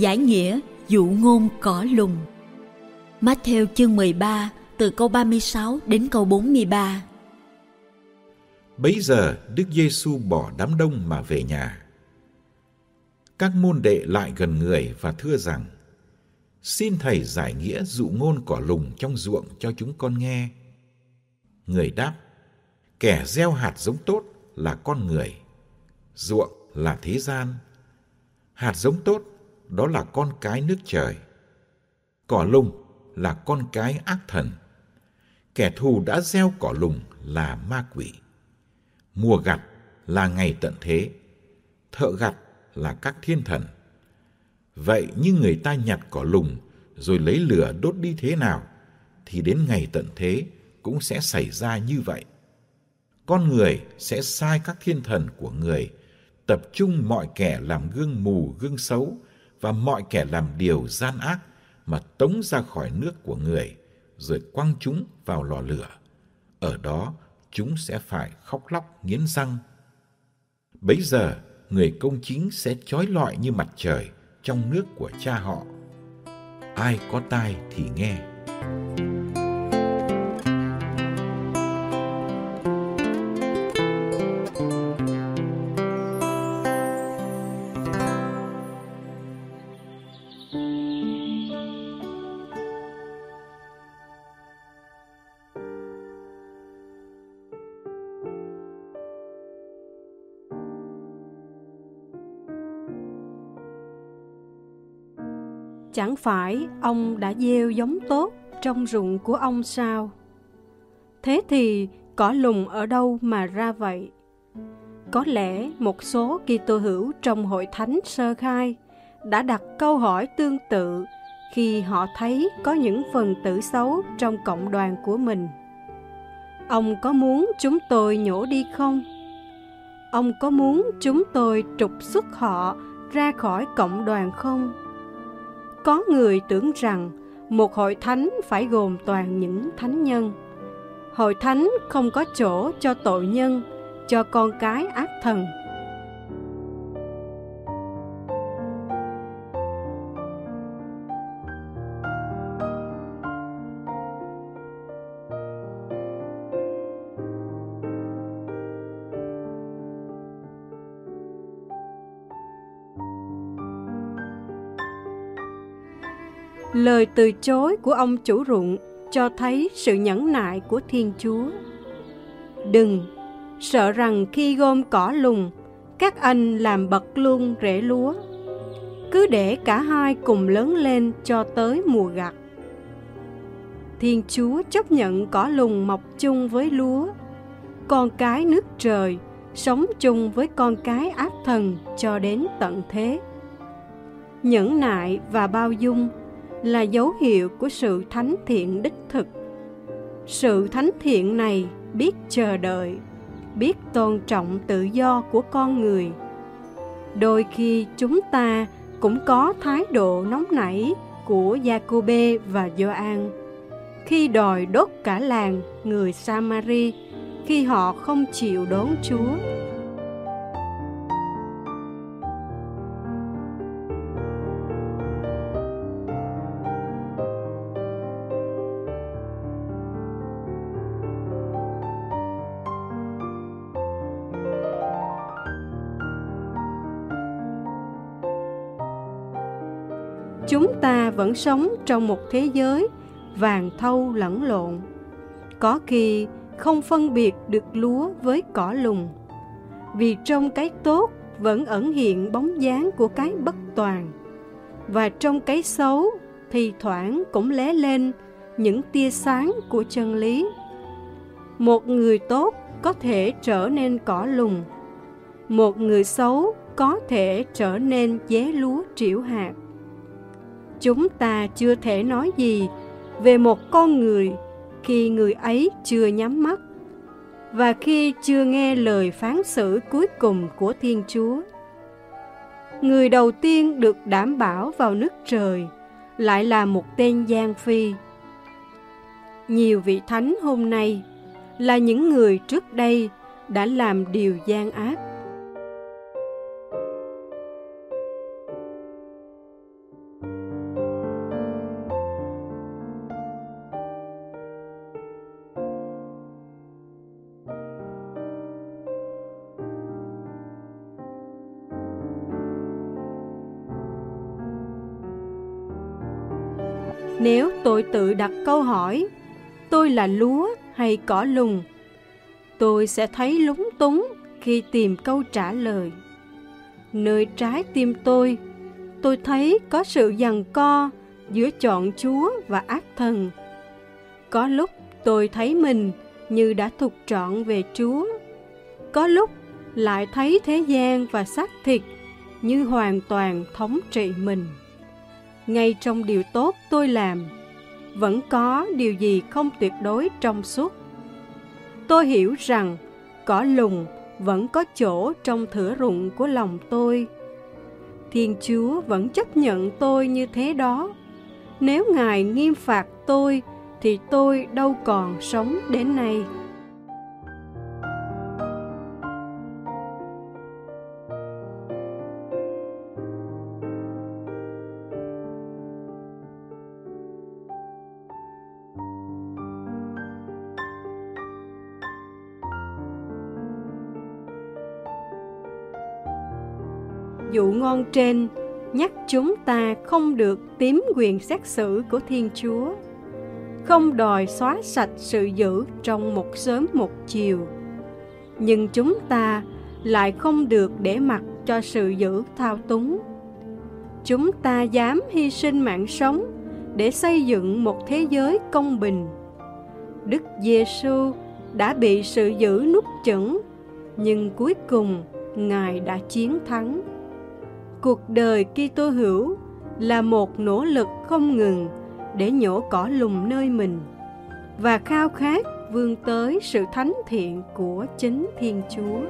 Giải nghĩa dụ ngôn cỏ lùng Matthew chương 13 từ câu 36 đến câu 43 Bấy giờ Đức Giêsu bỏ đám đông mà về nhà. Các môn đệ lại gần người và thưa rằng Xin Thầy giải nghĩa dụ ngôn cỏ lùng trong ruộng cho chúng con nghe. Người đáp Kẻ gieo hạt giống tốt là con người, ruộng là thế gian. Hạt giống tốt đó là con cái nước trời. Cỏ lùng là con cái ác thần. Kẻ thù đã gieo cỏ lùng là ma quỷ. Mùa gặt là ngày tận thế. Thợ gặt là các thiên thần. Vậy như người ta nhặt cỏ lùng rồi lấy lửa đốt đi thế nào, thì đến ngày tận thế cũng sẽ xảy ra như vậy. Con người sẽ sai các thiên thần của người, tập trung mọi kẻ làm gương mù gương xấu, và mọi kẻ làm điều gian ác mà tống ra khỏi nước của người, rồi quăng chúng vào lò lửa. Ở đó chúng sẽ phải khóc lóc nghiến răng. Bấy giờ, người công chính sẽ trói lọi như mặt trời trong nước của cha họ. Ai có tai thì nghe. Chẳng phải ông đã gieo giống tốt trong ruộng của ông sao thế thì cỏ lùng ở đâu mà ra vậy có lẽ một số Kitô hữu trong hội thánh sơ khai đã đặt câu hỏi tương tự khi họ thấy có những phần tử xấu trong cộng đoàn của mình. Ông có muốn chúng tôi nhổ đi không? Ông có muốn chúng tôi trục xuất họ ra khỏi cộng đoàn không? Có người tưởng rằng một hội thánh phải gồm toàn những thánh nhân. Hội thánh không có chỗ cho tội nhân, cho con cái ác thần Lời từ chối của ông chủ ruộng cho thấy sự nhẫn nại của Thiên Chúa. Đừng, sợ rằng khi gom cỏ lùng, các anh làm bật luôn rễ lúa. Cứ để cả hai cùng lớn lên cho tới mùa gặt. Thiên Chúa chấp nhận cỏ lùng mọc chung với lúa, con cái nước trời sống chung với con cái ác thần cho đến tận thế. Nhẫn nại và bao dung là dấu hiệu của sự thánh thiện đích thực. Sự thánh thiện này biết chờ đợi, biết tôn trọng tự do của con người. Đôi khi chúng ta cũng có thái độ nóng nảy của Giacôbê và Gioan khi đòi đốt cả làng người Samari khi họ không chịu đón Chúa. Vẫn sống trong một thế giới vàng thâu lẫn lộn. Có khi không phân biệt được lúa với cỏ lùng, vì trong cái tốt vẫn ẩn hiện bóng dáng của cái bất toàn. Và trong cái xấu thì thoảng cũng lé lên những tia sáng của chân lý. Một người tốt có thể trở nên cỏ lùng, một người xấu có thể trở nên dế lúa triểu hạt chúng ta chưa thể nói gì về một con người khi người ấy chưa nhắm mắt và khi chưa nghe lời phán xử cuối cùng của Thiên Chúa. Người đầu tiên được đảm bảo vào nước trời lại là một tên gian phi. Nhiều vị thánh hôm nay là những người trước đây đã làm điều gian ác Nếu tôi tự đặt câu hỏi, tôi là lúa hay cỏ lùng, tôi sẽ thấy lúng túng khi tìm câu trả lời. Nơi trái tim tôi, tôi thấy có sự giằng co giữa chọn Chúa và ác thần. Có lúc tôi thấy mình như đã thuộc trọn về Chúa. Có lúc lại thấy thế gian và xác thịt như hoàn toàn thống trị mình ngay trong điều tốt tôi làm, vẫn có điều gì không tuyệt đối trong suốt. Tôi hiểu rằng cỏ lùng vẫn có chỗ trong thửa ruộng của lòng tôi. Thiên chúa vẫn chấp nhận tôi như thế đó. Nếu ngài nghiêm phạt tôi, thì tôi đâu còn sống đến nay. Dụ ngon trên nhắc chúng ta không được tiếm quyền xét xử của Thiên Chúa, không đòi xóa sạch sự dữ trong một sớm một chiều. Nhưng chúng ta lại không được để mặc cho sự dữ thao túng. Chúng ta dám hy sinh mạng sống để xây dựng một thế giới công bình. Đức Giêsu đã bị sự dữ nút chửng, nhưng cuối cùng Ngài đã chiến thắng cuộc đời Kitô hữu là một nỗ lực không ngừng để nhổ cỏ lùng nơi mình và khao khát vươn tới sự thánh thiện của chính Thiên Chúa.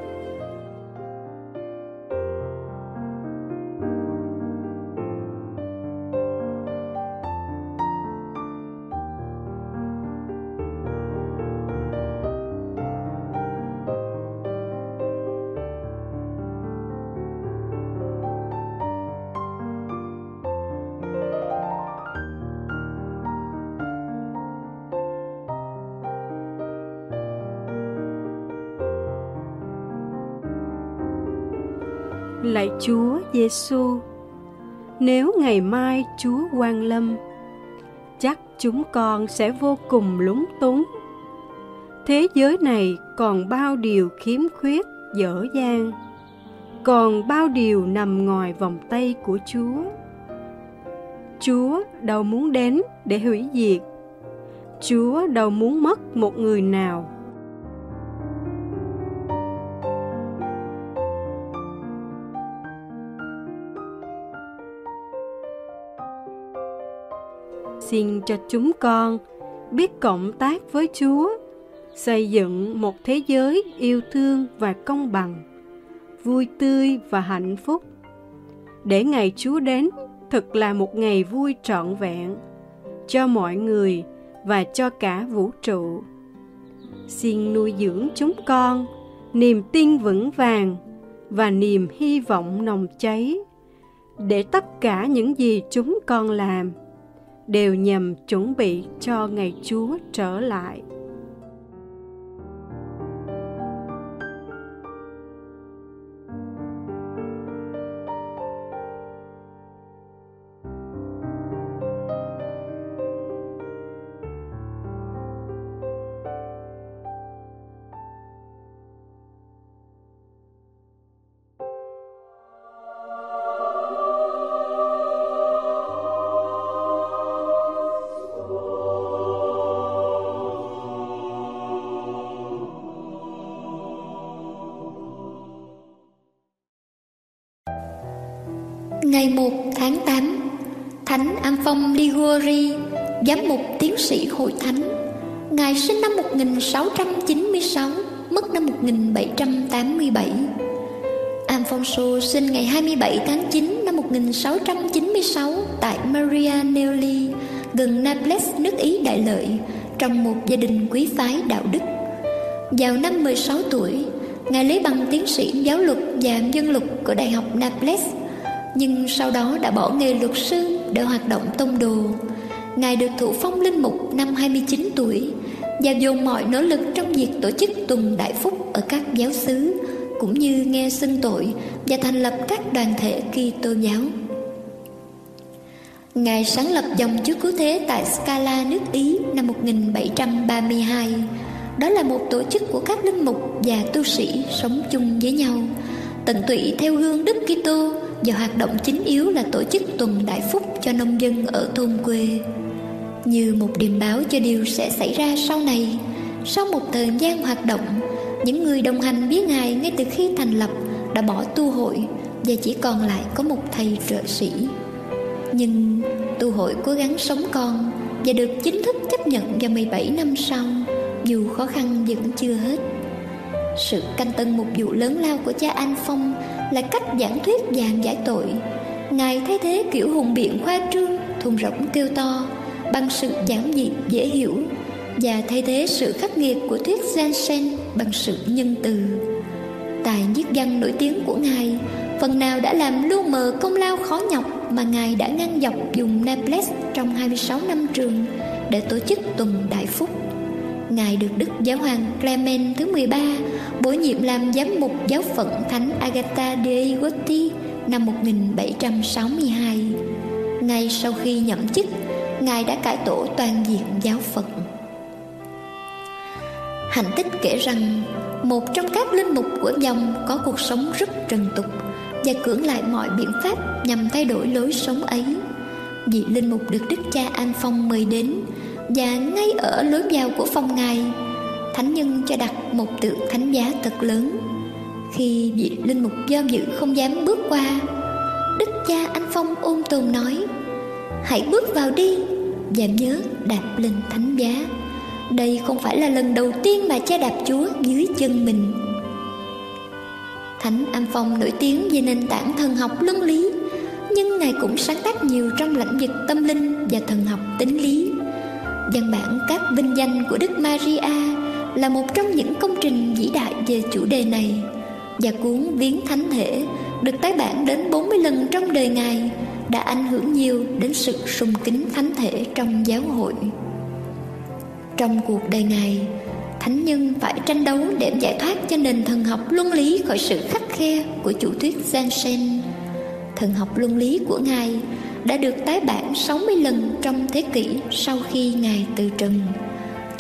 Lạy Chúa Giêsu, nếu ngày mai Chúa quan lâm, chắc chúng con sẽ vô cùng lúng túng. Thế giới này còn bao điều khiếm khuyết, dở dang, còn bao điều nằm ngoài vòng tay của Chúa. Chúa đâu muốn đến để hủy diệt. Chúa đâu muốn mất một người nào xin cho chúng con biết cộng tác với Chúa, xây dựng một thế giới yêu thương và công bằng, vui tươi và hạnh phúc. Để ngày Chúa đến thật là một ngày vui trọn vẹn cho mọi người và cho cả vũ trụ. Xin nuôi dưỡng chúng con niềm tin vững vàng và niềm hy vọng nồng cháy để tất cả những gì chúng con làm đều nhằm chuẩn bị cho ngày Chúa trở lại. Ngày 1 tháng 8 Thánh Am Phong Ligori Giám mục tiến sĩ hội thánh Ngài sinh năm 1696 Mất năm 1787 Alfonso sinh ngày 27 tháng 9 năm 1696 tại Maria Nelli, gần Naples, nước Ý Đại Lợi, trong một gia đình quý phái đạo đức. Vào năm 16 tuổi, Ngài lấy bằng tiến sĩ giáo luật và dân luật của Đại học Naples, nhưng sau đó đã bỏ nghề luật sư để hoạt động tông đồ. Ngài được thụ phong linh mục năm 29 tuổi và dồn mọi nỗ lực trong việc tổ chức tuần đại phúc ở các giáo xứ cũng như nghe xưng tội và thành lập các đoàn thể kỳ tô giáo. Ngài sáng lập dòng Chúa Cứu Thế tại Scala nước Ý năm 1732. Đó là một tổ chức của các linh mục và tu sĩ sống chung với nhau, tận tụy theo gương Đức Kitô và hoạt động chính yếu là tổ chức tuần đại phúc cho nông dân ở thôn quê. Như một điềm báo cho điều sẽ xảy ra sau này, sau một thời gian hoạt động, những người đồng hành với Ngài ngay từ khi thành lập đã bỏ tu hội và chỉ còn lại có một thầy trợ sĩ. Nhưng tu hội cố gắng sống còn và được chính thức chấp nhận vào 17 năm sau, dù khó khăn vẫn chưa hết. Sự canh tân một vụ lớn lao của cha An Phong là cách giảng thuyết giảng giải tội. Ngài thay thế kiểu hùng biện khoa trương, thùng rỗng kêu to bằng sự giản dị dễ hiểu và thay thế sự khắc nghiệt của thuyết Jansen bằng sự nhân từ. Tài nhiếp văn nổi tiếng của Ngài phần nào đã làm lu mờ công lao khó nhọc mà Ngài đã ngăn dọc dùng Naples trong 26 năm trường để tổ chức tuần đại phúc. Ngài được Đức Giáo hoàng Clement thứ 13 bổ nhiệm làm giám mục giáo phận Thánh Agatha de Gotti năm 1762. Ngay sau khi nhậm chức, Ngài đã cải tổ toàn diện giáo phận. Hành tích kể rằng một trong các linh mục của dòng có cuộc sống rất trần tục và cưỡng lại mọi biện pháp nhằm thay đổi lối sống ấy. Vị linh mục được Đức cha An Phong mời đến và ngay ở lối vào của phòng ngài, thánh nhân cho đặt một tượng thánh giá thật lớn. Khi vị linh mục do dự không dám bước qua, Đức cha anh Phong ôm tồn nói: "Hãy bước vào đi và nhớ đạp lên thánh giá." Đây không phải là lần đầu tiên mà cha đạp Chúa dưới chân mình Thánh anh Phong nổi tiếng về nền tảng thần học luân lý Nhưng Ngài cũng sáng tác nhiều trong lĩnh vực tâm linh và thần học tính lý Văn bản các vinh danh của Đức Maria là một trong những công trình vĩ đại về chủ đề này Và cuốn Viếng Thánh Thể được tái bản đến 40 lần trong đời Ngài đã ảnh hưởng nhiều đến sự sùng kính thánh thể trong giáo hội. Trong cuộc đời Ngài, thánh nhân phải tranh đấu để giải thoát cho nền thần học luân lý khỏi sự khắc khe của chủ thuyết Jansen. Thần học luân lý của Ngài đã được tái bản 60 lần trong thế kỷ sau khi Ngài từ trần.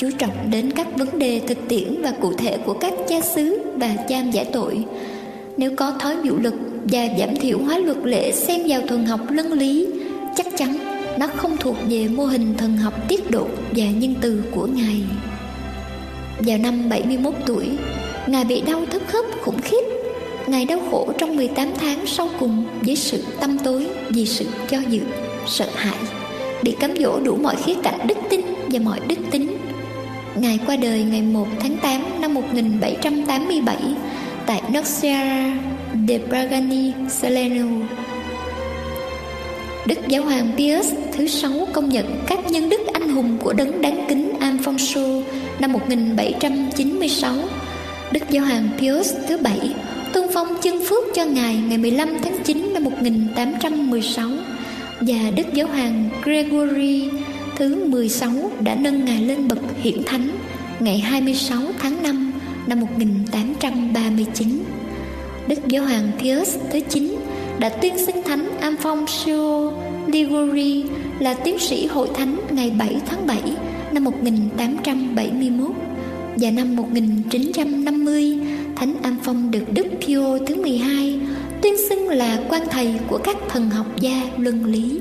Chú trọng đến các vấn đề thực tiễn và cụ thể của các cha xứ và cha giải tội. Nếu có thói vụ lực và giảm thiểu hóa luật lệ xem vào thần học luân lý, chắc chắn nó không thuộc về mô hình thần học tiết độ và nhân từ của Ngài. Vào năm 71 tuổi, Ngài bị đau thất khớp khủng khiếp. Ngài đau khổ trong 18 tháng sau cùng với sự tâm tối vì sự cho dự, sợ hãi, bị cấm dỗ đủ mọi khía cạnh đức tin và mọi đức tính. Ngài qua đời ngày 1 tháng 8 năm 1787 tại Nocera de Bragani, Salerno. Đức Giáo hoàng Pius thứ sáu công nhận các nhân đức anh hùng của đấng đáng kính Alfonso năm 1796. Đức Giáo hoàng Pius thứ bảy tôn phong chân phước cho Ngài ngày 15 tháng 9 năm 1816 và Đức Giáo hoàng Gregory thứ 16 đã nâng Ngài lên bậc hiển thánh ngày 26 tháng 5 năm 1839. Đức Giáo hoàng Pius thứ 9 đã tuyên xưng thánh Alfonso Liguri là tiến sĩ hội thánh ngày 7 tháng 7 năm 1871 và năm 1950 Thánh Am Phong được Đức Pio thứ 12 tuyên xưng là quan thầy của các thần học gia luân lý.